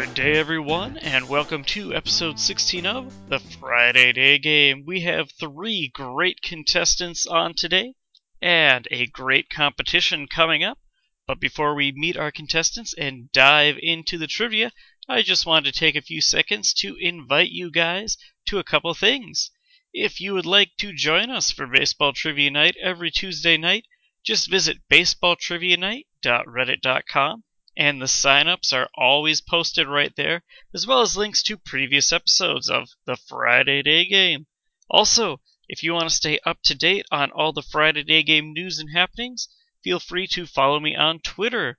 Good day, everyone, and welcome to episode 16 of the Friday Day Game. We have three great contestants on today and a great competition coming up. But before we meet our contestants and dive into the trivia, I just wanted to take a few seconds to invite you guys to a couple things. If you would like to join us for Baseball Trivia Night every Tuesday night, just visit baseballtrivianight.reddit.com and the signups are always posted right there, as well as links to previous episodes of the Friday Day Game. Also, if you want to stay up to date on all the Friday Day Game news and happenings, feel free to follow me on Twitter.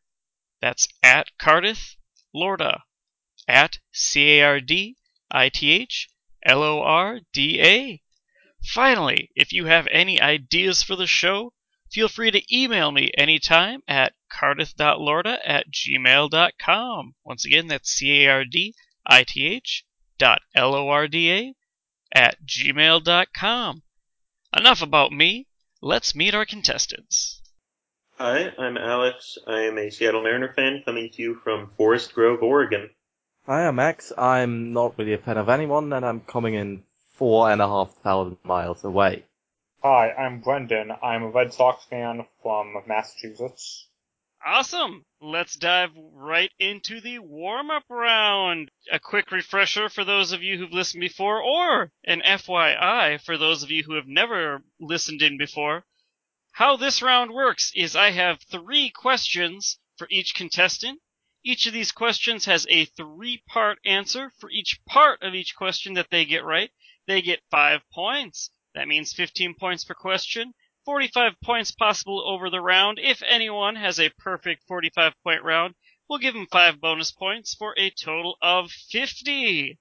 That's at Cardith Lorda. At C A R D I T H L O R D A. Finally, if you have any ideas for the show, feel free to email me anytime at cardith.lorda at gmail.com. Once again, that's C A R D I T H dot L O R D A at gmail.com. Enough about me. Let's meet our contestants. Hi, I'm Alex. I am a Seattle Mariner fan coming to you from Forest Grove, Oregon. Hi, I'm Max. I'm not really a fan of anyone, and I'm coming in four and a half thousand miles away. Hi, I'm Brendan. I'm a Red Sox fan from Massachusetts. Awesome! Let's dive right into the warm up round. A quick refresher for those of you who've listened before, or an FYI for those of you who have never listened in before. How this round works is I have three questions for each contestant. Each of these questions has a three part answer. For each part of each question that they get right, they get five points. That means 15 points per question. 45 points possible over the round. If anyone has a perfect 45 point round, we'll give them 5 bonus points for a total of 50.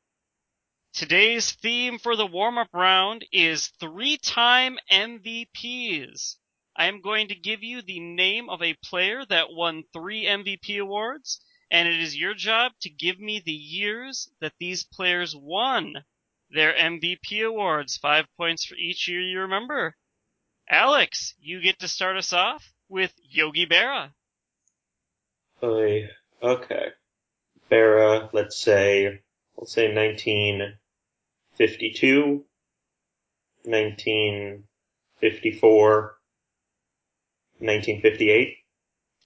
Today's theme for the warm up round is three time MVPs. I am going to give you the name of a player that won three MVP awards, and it is your job to give me the years that these players won their MVP awards. Five points for each year you remember. Alex, you get to start us off with Yogi Berra. Oy, okay. Berra, let's say, let's say 1952, 1954, 1958.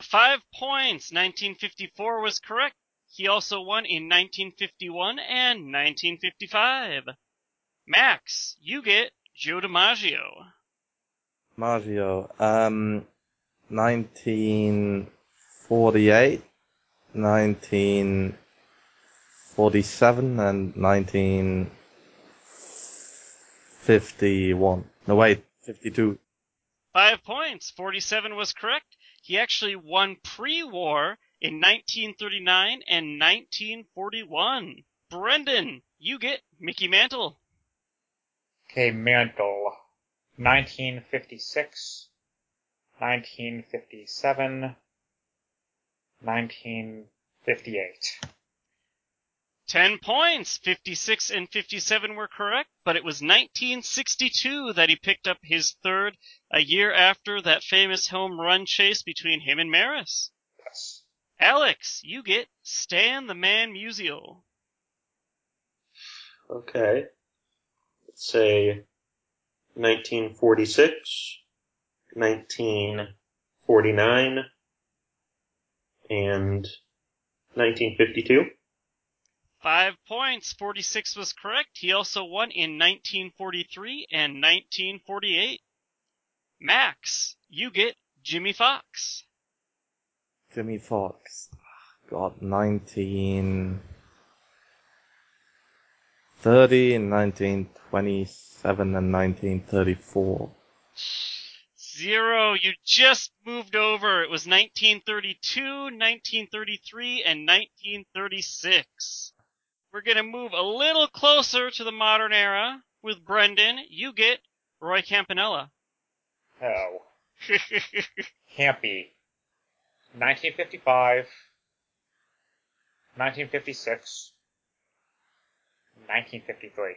Five points. 1954 was correct. He also won in 1951 and 1955. Max, you get Joe DiMaggio. Maggio, um, 1948, 1947, and 1951. No, wait, 52. Five points. 47 was correct. He actually won pre-war in 1939 and 1941. Brendan, you get Mickey Mantle. Okay, Mantle. 1956, 1957, 1958. 10 points. 56 and 57 were correct, but it was 1962 that he picked up his third, a year after that famous home run chase between him and Maris. Yes. Alex, you get Stan the Man Musial. Okay. Let's say 1946, 1949, and 1952. Five points. 46 was correct. He also won in 1943 and 1948. Max, you get Jimmie Foxx. Jimmie Foxx. God, 1930 and 1927 and 1934. Zero. You just moved over. It was 1932, 1933, and 1936. We're going to move a little closer to the modern era with Brendan. You get Roy Campanella. Oh. Campy. 1955, 1956, 1953.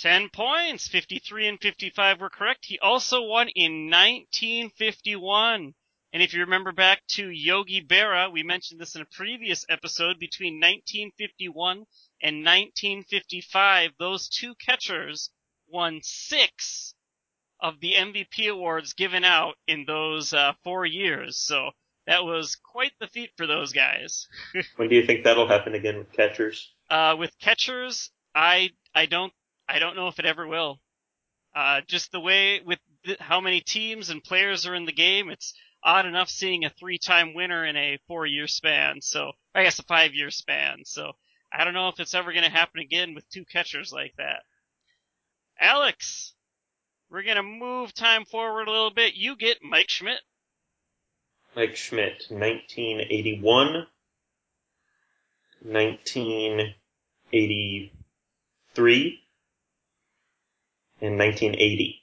10 points. 53 and 55 were correct. He also won in 1951. And if you remember back to Yogi Berra, we mentioned this in a previous episode, between 1951 and 1955, those two catchers won six of the MVP awards given out in those uh, four years. So that was quite the feat for those guys. When do you think that'll happen again with catchers? Uh, with catchers, I I don't I don't know if it ever will. Uh, just the way with th- how many teams and players are in the game, it's odd enough seeing a three-time winner in a four-year span. So I guess a five-year span. So I don't know if it's ever going to happen again with two catchers like that. Alex, we're going to move time forward a little bit. You get Mike Schmidt. Mike Schmidt, 1981, 1983, and 1980.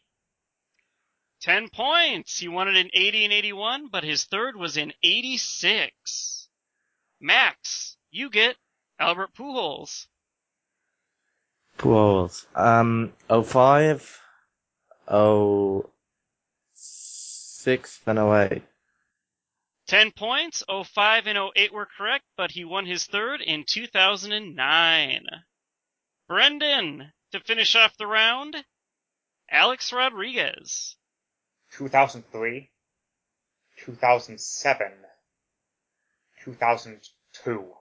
10 points. He won it in 80 and 81, but his third was in 86. Max, you get Albert Pujols. Pujols. Um, 05, 06, and 08. 10 points. 05 and 08 were correct, but he won his third in 2009. Brendan, to finish off the round, Alex Rodriguez. 2003, 2007, 2002.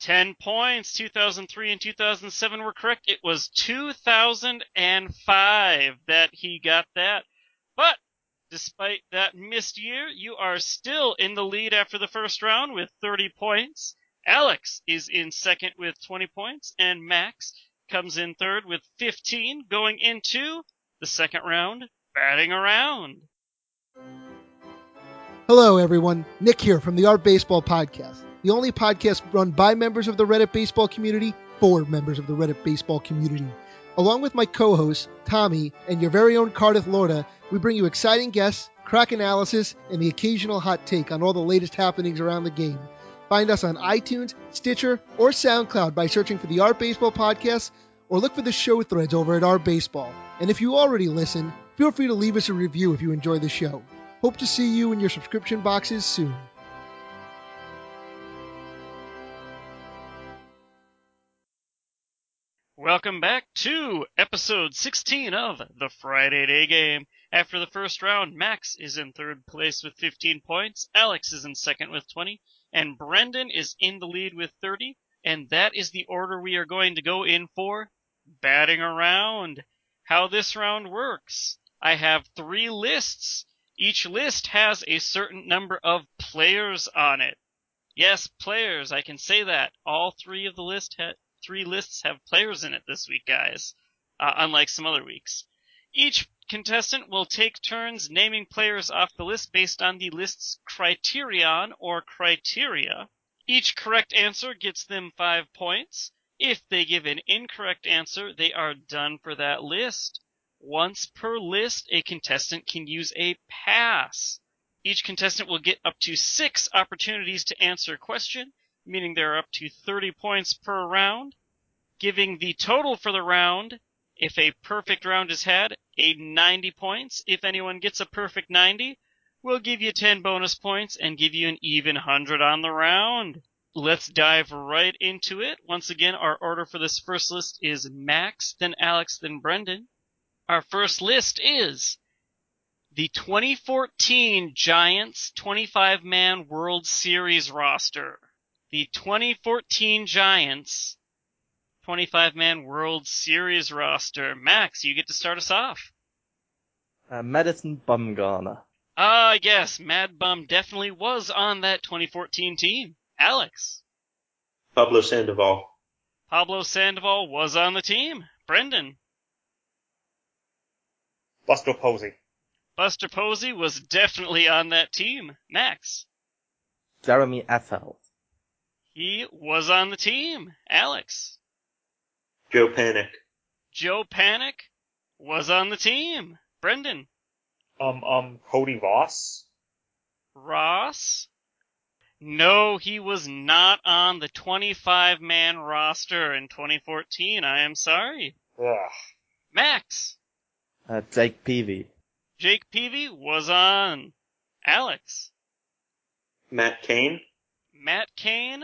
10 points. 2003 and 2007 were correct. It was 2005 that he got that. But despite that missed year, you are still in the lead after the first round with 30 points. Alex is in second with 20 points, and Max comes in third with 15 going into the second round, batting around. Hello, everyone. Nick here from the Art Baseball Podcast, the only podcast run by members of the Reddit baseball community for members of the Reddit baseball community. Along with my co host, Tommy, and your very own Cardith Lorda, we bring you exciting guests, crack analysis, and the occasional hot take on all the latest happenings around the game. Find us on iTunes, Stitcher, or SoundCloud by searching for the Art Baseball Podcast or look for the show threads over at Art Baseball. And if you already listen, feel free to leave us a review if you enjoy the show. Hope to see you in your subscription boxes soon. Welcome back to episode 16 of the Friday Day Game. After the first round, Max is in third place with 15 points, Alex is in second with 20, and Brendan is in the lead with 30. And that is the order we are going to go in for batting around. How this round works. I have three lists. Each list has a certain number of players on it. Yes, players, I can say that. All three of the list ha- three lists have players in it this week, guys. Uh, unlike some other weeks. Each contestant will take turns naming players off the list based on the list's criterion or criteria. Each correct answer gets them five points. If they give an incorrect answer, they are done for that list. Once per list, a contestant can use a pass. Each contestant will get up to six opportunities to answer a question, meaning there are up to 30 points per round, giving the total for the round, if a perfect round is had, a 90 points. If anyone gets a perfect 90, we'll give you 10 bonus points and give you an even 100 on the round. Let's dive right into it. Once again, our order for this first list is Max, then Alex, then Brendan. Our first list is the 2014 Giants 25 man World Series roster. The 2014 Giants 25 man World Series roster. Max, you get to start us off. Uh, Madison Bumgarner. Ah, yes, Mad Bum definitely was on that 2014 team. Alex. Pablo Sandoval. Pablo Sandoval was on the team. Brendan. Buster Posey. Buster Posey was definitely on that team. Max. Jeremy Affeldt. He was on the team. Alex. Joe Panik. Joe Panik was on the team. Brendan. Um, um, Cody Voss. Ross. No, he was not on the 25 man roster in 2014. I am sorry. Ugh. Max. Uh, Jake Peavy. Jake Peavy was on. Alex. Matt Cain. Matt Cain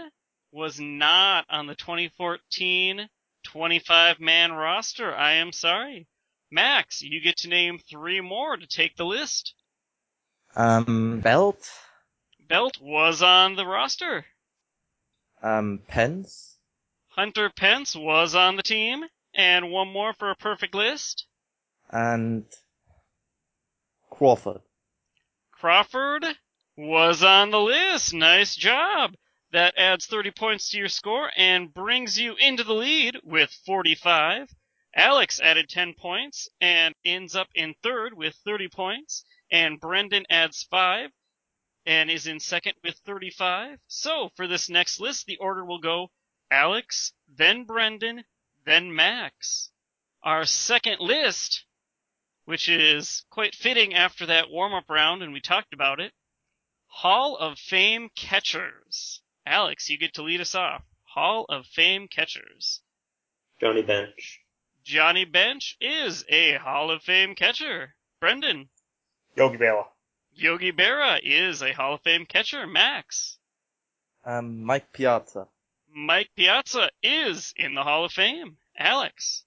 was not on the 2014 25 man roster. I am sorry. Max, you get to name three more to take the list. Um, Belt, Belt was on the roster. um, Pence, Hunter Pence was on the team. And one more for a perfect list. and Crawford. Crawford was on the list. Nice job. That adds 30 points to your score and brings you into the lead with 45. Alex added 10 points and ends up in third with 30 points. And Brendan adds 5 and is in second with 35. So for this next list, the order will go Alex, then Brendan, then Max. Our second list, which is quite fitting after that warm up round and we talked about it, Hall of Fame catchers. Alex, you get to lead us off. Hall of Fame catchers. Johnny Bench. Johnny Bench is a Hall of Fame catcher. Brendan. Yogi Berra. Yogi Berra is a Hall of Fame catcher. Max. Um, Mike Piazza. Mike Piazza is in the Hall of Fame. Alex.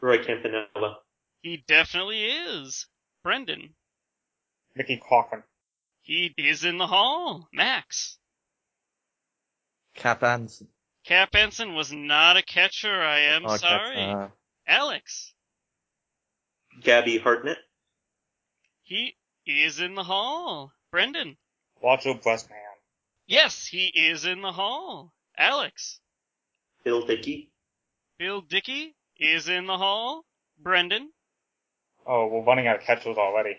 Roy Campanella. He definitely is. Brendan. Mickey Cochrane. He is in the Hall. Max. Cap Anson. Cap Anson was not a catcher. I am Oh, Cap- sorry. uh, Alex. Gabby Hartnett. He is in the Hall. Brendan. Roger Bresnahan. Yes, he is in the Hall. Alex. Bill Dickey. Bill Dickey is in the Hall. Brendan. Oh, we're running out of catchers already.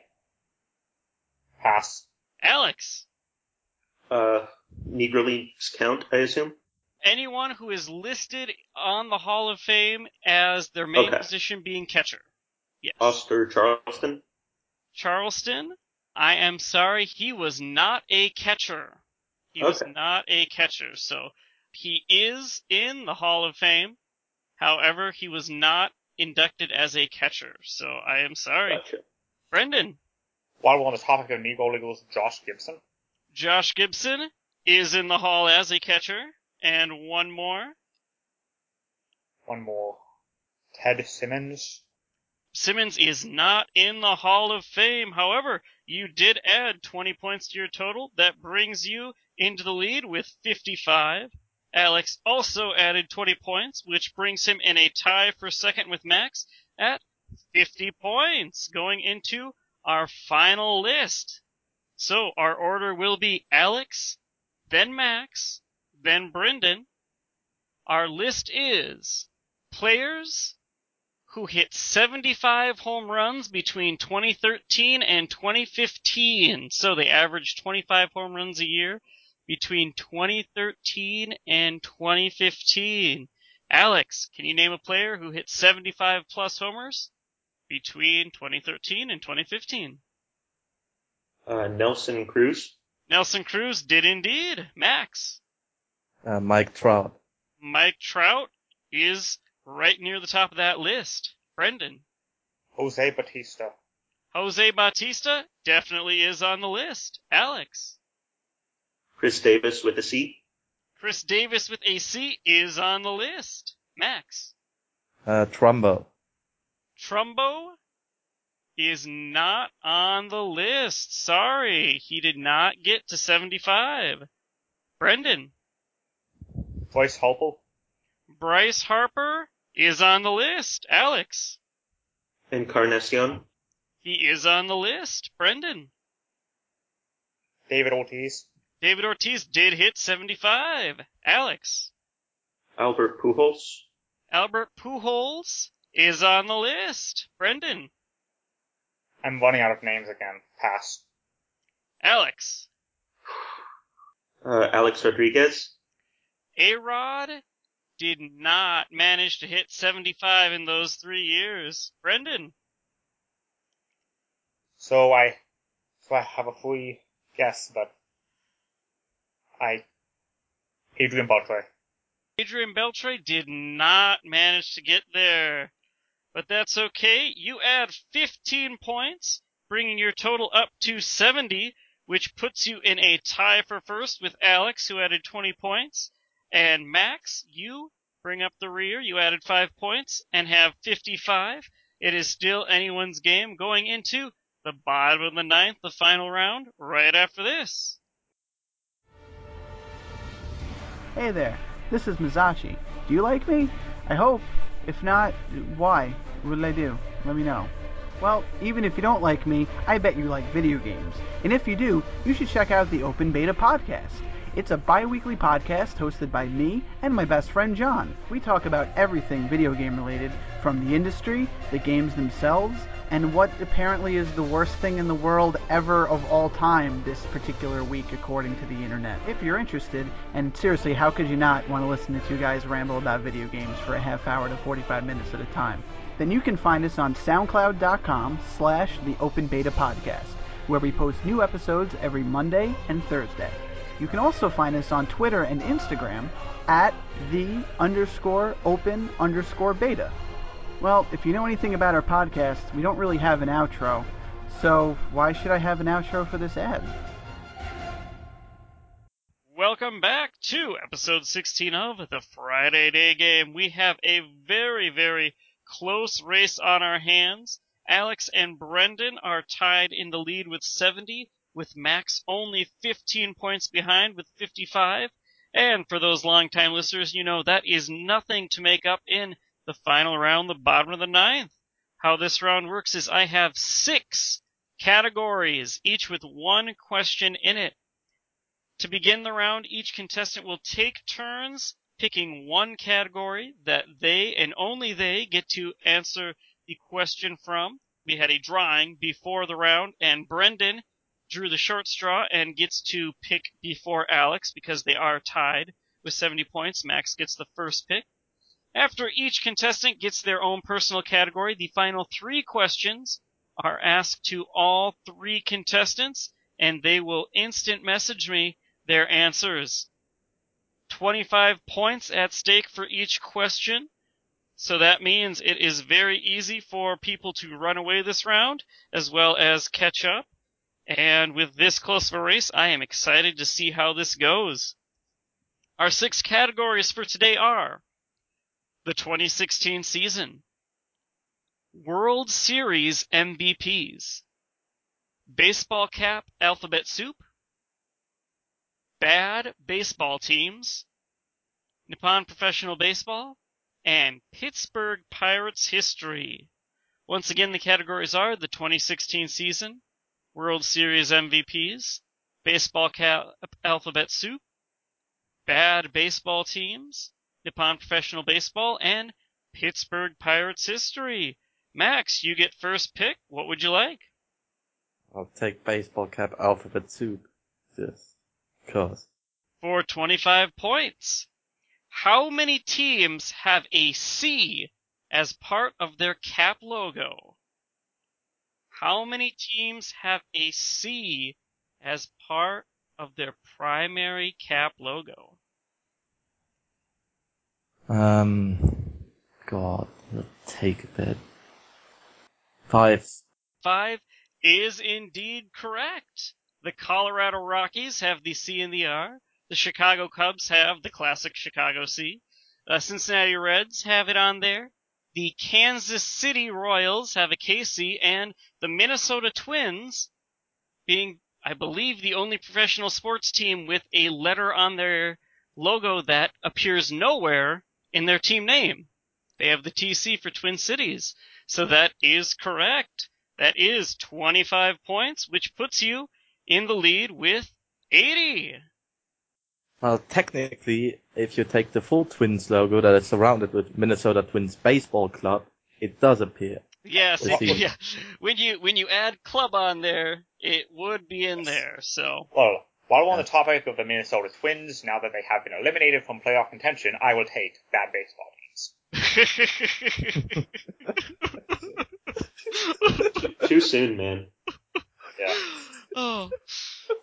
Pass. Alex. Uh, Negro Leagues count, I assume. Anyone who is listed on the Hall of Fame as their main Okay. position being catcher. Yes. Oscar Charleston. Charleston. I am sorry, he was not a catcher. He was not a catcher. So he is in the Hall of Fame. However, he was not inducted as a catcher. So I am sorry. Gotcha. Brendan. While we're on the topic of Negro Leaguers, Josh Gibson. Josh Gibson is in the Hall as a catcher. And one more. One more. Ted Simmons. Simmons is not in the Hall of Fame. However, you did add 20 points to your total. That brings you into the lead with 55. Alex also added 20 points, which brings him in a tie for second with Max at 50 points going into our final list. So our order will be Alex, then Max, then Brendan. Our list is players who hit 75 home runs between 2013 and 2015. So they averaged 25 home runs a year between 2013 and 2015. Alex, can you name a player who hit 75 plus homers between 2013 and 2015? Uh, Nelson Cruz. Nelson Cruz did indeed. Max. uh, Mike Trout. Mike Trout is right near the top of that list. Brendan. Jose Bautista. Jose Bautista definitely is on the list. Alex. Chris Davis with a C. Chris Davis with a C is on the list. Max. Uh, Trumbo. Trumbo is not on the list. Sorry, he did not get to 75. Brendan. Bryce Harper. Bryce Harper is on the list. Alex. Encarnacion. He is on the list. Brendan. David Ortiz. David Ortiz did hit 75. Alex. Albert Pujols. Albert Pujols is on the list. Brendan. I'm running out of names again. Pass. Alex. Uh, Alex Rodriguez. A-Rod did not manage to hit 75 in those three years. Brendan. So I, so I have a free guess, but I, Adrian Beltre. Adrian Beltre did not manage to get there. But that's okay. You add 15 points, bringing your total up to 70, which puts you in a tie for first with Alex, who added 20 points. And Max, you bring up the rear. You added 5 points and have 55. It is still anyone's game going into the bottom of the ninth, the final round, right after this. Hey there, this is Mizachi. Do you like me? I hope. If not, why? What did I do? Let me know. Well, even if you don't like me, I bet you like video games. And if you do, you should check out the Open Beta Podcast. It's a bi weekly podcast hosted by me and my best friend John. We talk about everything video game related, from the industry, the games themselves, and what apparently is the worst thing in the world ever of all time this particular week, according to the internet. If you're interested, and seriously, how could you not want to listen to two guys ramble about video games for a half hour to 45 minutes at a time? Then you can find us on soundcloud.com slash the open beta podcast, where we post new episodes every Monday and Thursday. You can also find us on Twitter and Instagram at the underscore open underscore beta. Well, if you know anything about our podcast, we don't really have an outro, so why should I have an outro for this ad? Welcome back to episode 16 of the Friday Day Game. We have a very, very close race on our hands. Alex and Brendan are tied in the lead with 70, with Max only 15 points behind with 55. And for those longtime listeners, you know that is nothing to make up in the final round, the bottom of the ninth. How this round works is I have six categories, each with one question in it. To begin the round, each contestant will take turns picking one category that they and only they get to answer the question from. We had a drawing before the round, and Brendan drew the short straw and gets to pick before Alex because they are tied with 70 points. Max gets the first pick. After each contestant gets their own personal category, the final three questions are asked to all three contestants, and they will instant message me their answers. 25 points at stake for each question. So that means it is very easy for people to run away this round, as well as catch up. And with this close of a race, I am excited to see how this goes. Our six categories for today are the 2016 season, World Series MVPs, Baseball Cap Alphabet Soup, Bad Baseball Teams, Nippon Professional Baseball, and Pittsburgh Pirates History. Once again, the categories are the 2016 season, World Series MVPs, Baseball Cap Alphabet Soup, Bad Baseball Teams, Nippon Professional Baseball, and Pittsburgh Pirates history. Max, you get first pick. What would you like? I'll take baseball cap alphabet soup. Just cause. For 25 points. How many teams have a C as part of their cap logo? How many teams have a C as part of their primary cap logo? Um, God, take a bit. Five. Five is indeed correct. The Colorado Rockies have the C and the R. The Chicago Cubs have the classic Chicago C. The Cincinnati Reds have it on there. The Kansas City Royals have a KC, and the Minnesota Twins, being, I believe, the only professional sports team with a letter on their logo that appears nowhere in their team name. They have the TC for Twin Cities. So that is correct. That is 25 points, which puts you in the lead with 80. Well, technically, if you take the full Twins logo that is surrounded with Minnesota Twins Baseball Club, it does appear. Yes, I yeah. When you when you add club on there, it would be in there. So Well, while we're on the topic of the Minnesota Twins, now that they have been eliminated from playoff contention, I will take bad baseball teams. Too soon, man. Yeah. oh,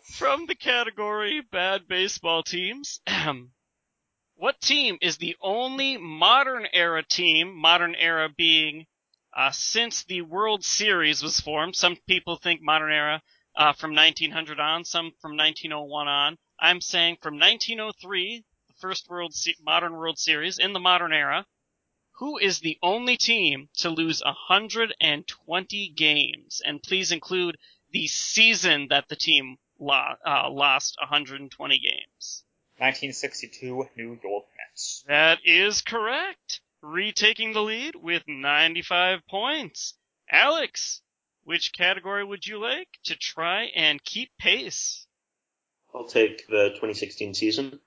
from the category bad baseball teams, what team is the only modern era team? Modern era being uh, since the World Series was formed. Some people think modern era uh, from 1900 on, some from 1901 on. I'm saying from 1903, the first World Se- modern World Series in the modern era. Who is the only team to lose 120 games? And please include the season that the team lo- uh, lost 120 games. 1962 New York Mets. That is correct. Retaking the lead with 95 points. Alex, which category would you like to try and keep pace? I'll take the 2016 season.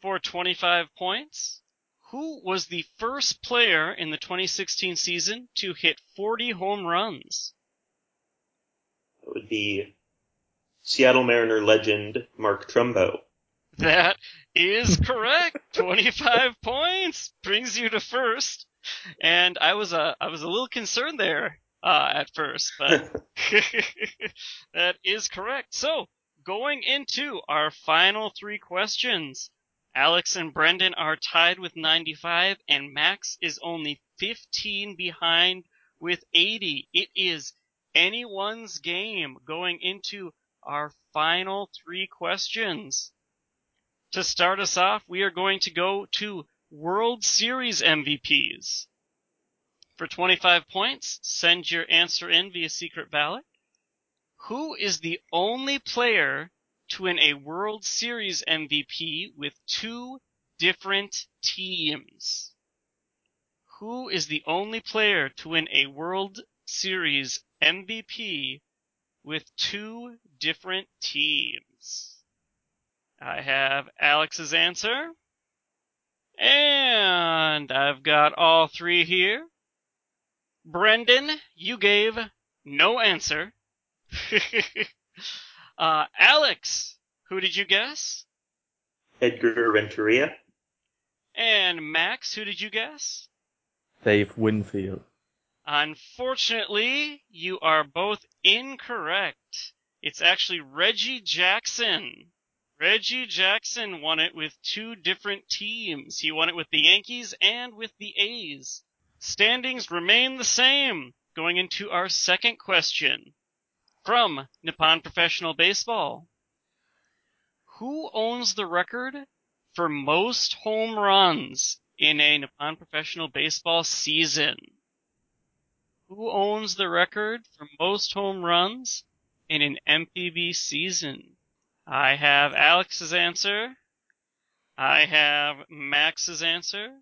For 25 points, who was the first player in the 2016 season to hit 40 home runs? That would be Seattle Mariner legend Mark Trumbo. That is correct. 25 points brings you to first. And I was uh, I was a little concerned there uh, at first, but that is correct. So, going into our final three questions, Alex and Brendan are tied with 95, and Max is only 15 behind with 80. It is anyone's game going into our final three questions. To start us off, we are going to go to World Series MVPs. For 25 points, send your answer in via secret ballot. Who is the only player to win a World Series MVP with two different teams? Who is the only player to win a World Series MVP with two different teams? I have Alex's answer. And I've got all three here. Brendan, you gave no answer. uh, Alex, who did you guess? Edgar Renteria. And Max, who did you guess? Dave Winfield. Unfortunately, you are both incorrect. It's actually Reggie Jackson. Reggie Jackson won it with two different teams. He won it with the Yankees and with the A's. Standings remain the same going into our second question from Nippon Professional Baseball. Who owns the record for most home runs in a Nippon Professional Baseball season? Who owns the record for most home runs in an NPB season? I have Alex's answer. I have Max's answer.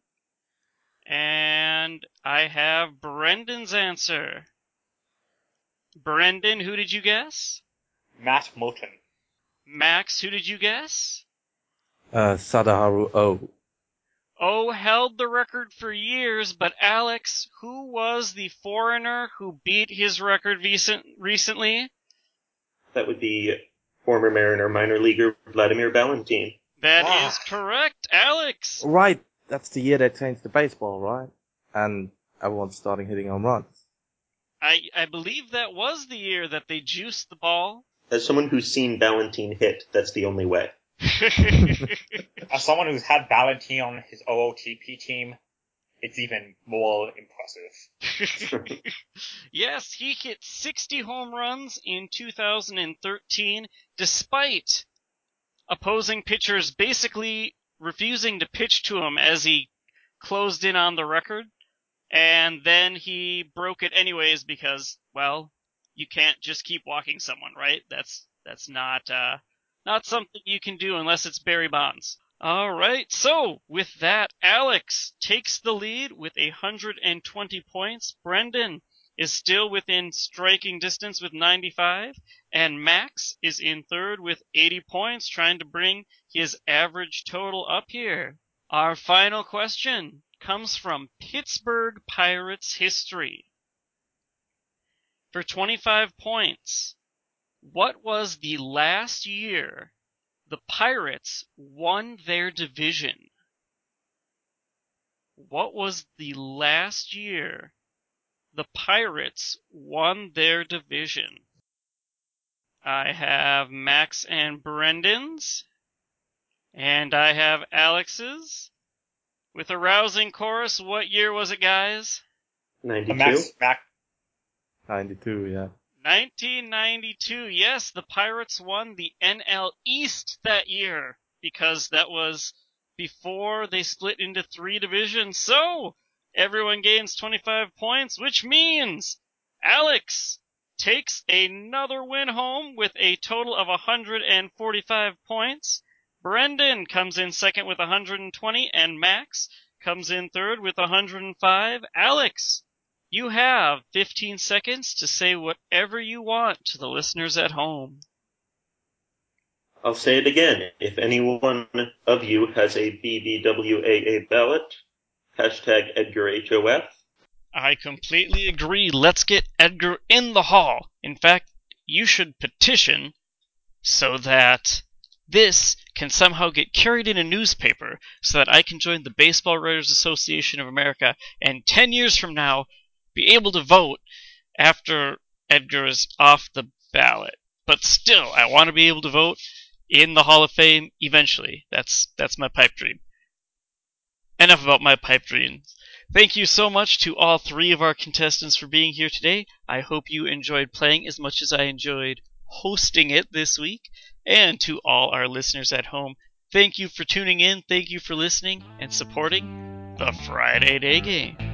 And I have Brendan's answer. Brendan, who did you guess? Matt Murton. Max, who did you guess? Uh, Sadaharu O. O held the record for years, but Alex, who was the foreigner who beat his record recent, recently? That would be former Mariner minor leaguer Wladimir Balentien. That Ah. is correct, Alex. Right, that's the year they changed the baseball, right? And everyone's starting hitting home runs. I, I believe that was the year that they juiced the ball. As someone who's seen Balentien hit, that's the only way. As someone who's had Balentien on his OOTP team, it's even more impressive. yes, he hit 60 home runs in 2013 despite opposing pitchers basically refusing to pitch to him as he closed in on the record. And then he broke it anyways because, well, you can't just keep walking someone, right? That's, that's not, uh, not something you can do unless it's Barry Bonds. All right. So with that, Alex takes the lead with 120 points. Brendan is still within striking distance with 95, and Max is in third with 80 points, trying to bring his average total up here. Our final question comes from Pittsburgh Pirates history. For 25 points, what was the last year the Pirates won their division? What was the last year the Pirates won their division? I have Max and Brendan's, and I have Alex's. With a rousing chorus, what year was it, guys? 92? Max, Max, 92, yeah. 1992. Yes, the Pirates won the NL East that year because that was before they split into three divisions. So everyone gains 25 points, which means Alex takes another win home with a total of 145 points. Brendan comes in second with 120, and Max comes in third with 105. Alex, you have 15 seconds to say whatever you want to the listeners at home. I'll say it again. If any one of you has a BBWAA ballot, hashtag EdgarHOF. I completely agree. Let's get Edgar in the hall. In fact, you should petition so that this can somehow get carried in a newspaper so that I can join the Baseball Writers Association of America and 10 years from now be able to vote after Edgar is off the ballot. But still, I want to be able to vote in the Hall of Fame eventually. That's that's my pipe dream. Enough about my pipe dreams. Thank you so much to all three of our contestants for being here today. I hope you enjoyed playing as much as I enjoyed hosting it this week. And to all our listeners at home, thank you for tuning in, thank you for listening and supporting the Friday Day Game.